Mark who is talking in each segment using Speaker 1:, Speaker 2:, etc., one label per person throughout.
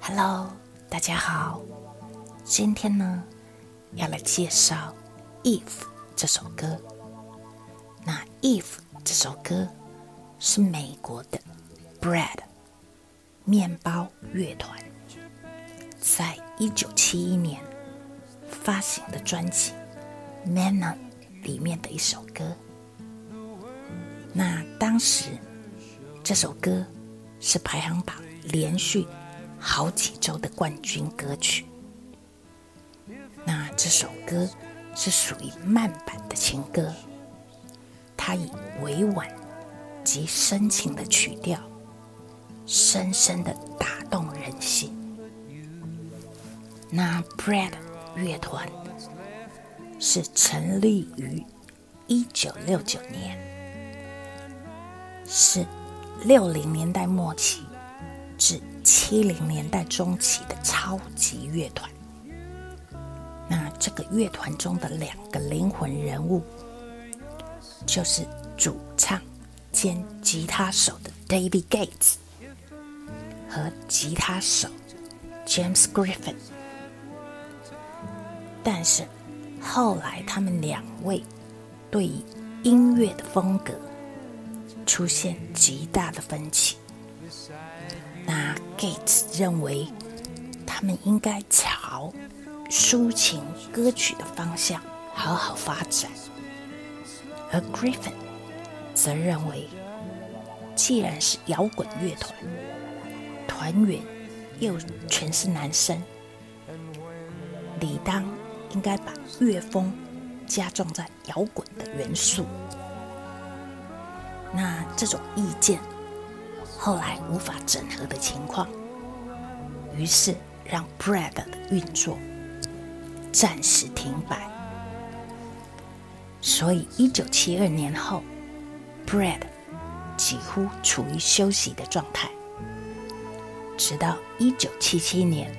Speaker 1: Hello，大家好。今天呢，要来介绍《If》这首歌。那《If》这首歌是美国的 Bread 面包乐团在一九七一年发行的专辑《Manna》里面的一首歌。那当时这首歌是排行榜连续好几周的冠军歌曲。那这首歌是属于慢版的情歌，它以委婉及深情的曲调，深深的打动人心。那 Bread 乐团是成立于一九六九年，是六零年代末期至七零年代中期的超级乐团。那这个乐团中的两个灵魂人物，就是主唱兼吉他手的 David Gates 和吉他手 James Griffin。但是后来他们两位对于音乐的风格出现极大的分歧。那 Gates 认为他们应该朝抒情歌曲的方向好好发展，而 Griffin 则认为，既然是摇滚乐团，团员又全是男生，理当应该把乐风加重在摇滚的元素。那这种意见后来无法整合的情况，于是让 Bread 的运作。暂时停摆，所以一九七二年后，Bread 几乎处于休息的状态。直到一九七七年，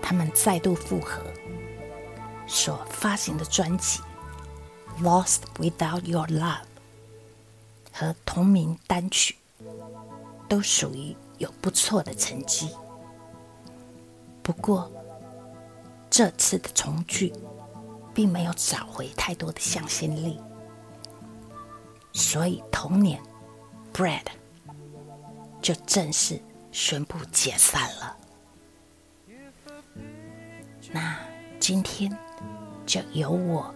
Speaker 1: 他们再度复合，所发行的专辑《Lost Without Your Love》和同名单曲都属于有不错的成绩。不过，这次的重聚，并没有找回太多的向心力，所以同年，Bread 就正式宣布解散了。那今天就由我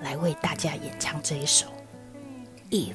Speaker 1: 来为大家演唱这一首《If》。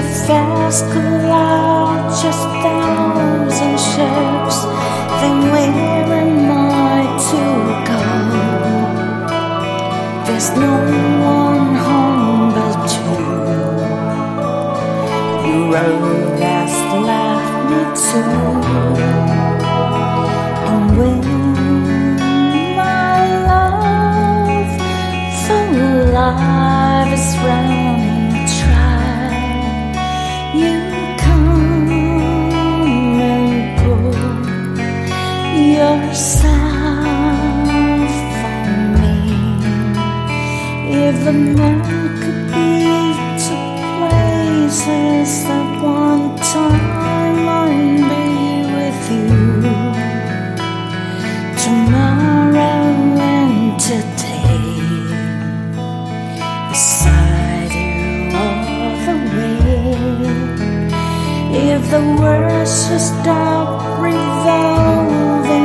Speaker 2: fast cloud just thousand ships, then where am I to go? There's no one home but you. You wrote last left me too. And when my love life is running. if a man could be to places at one time I'd be with you tomorrow and today beside you all the way if the world should stop revolving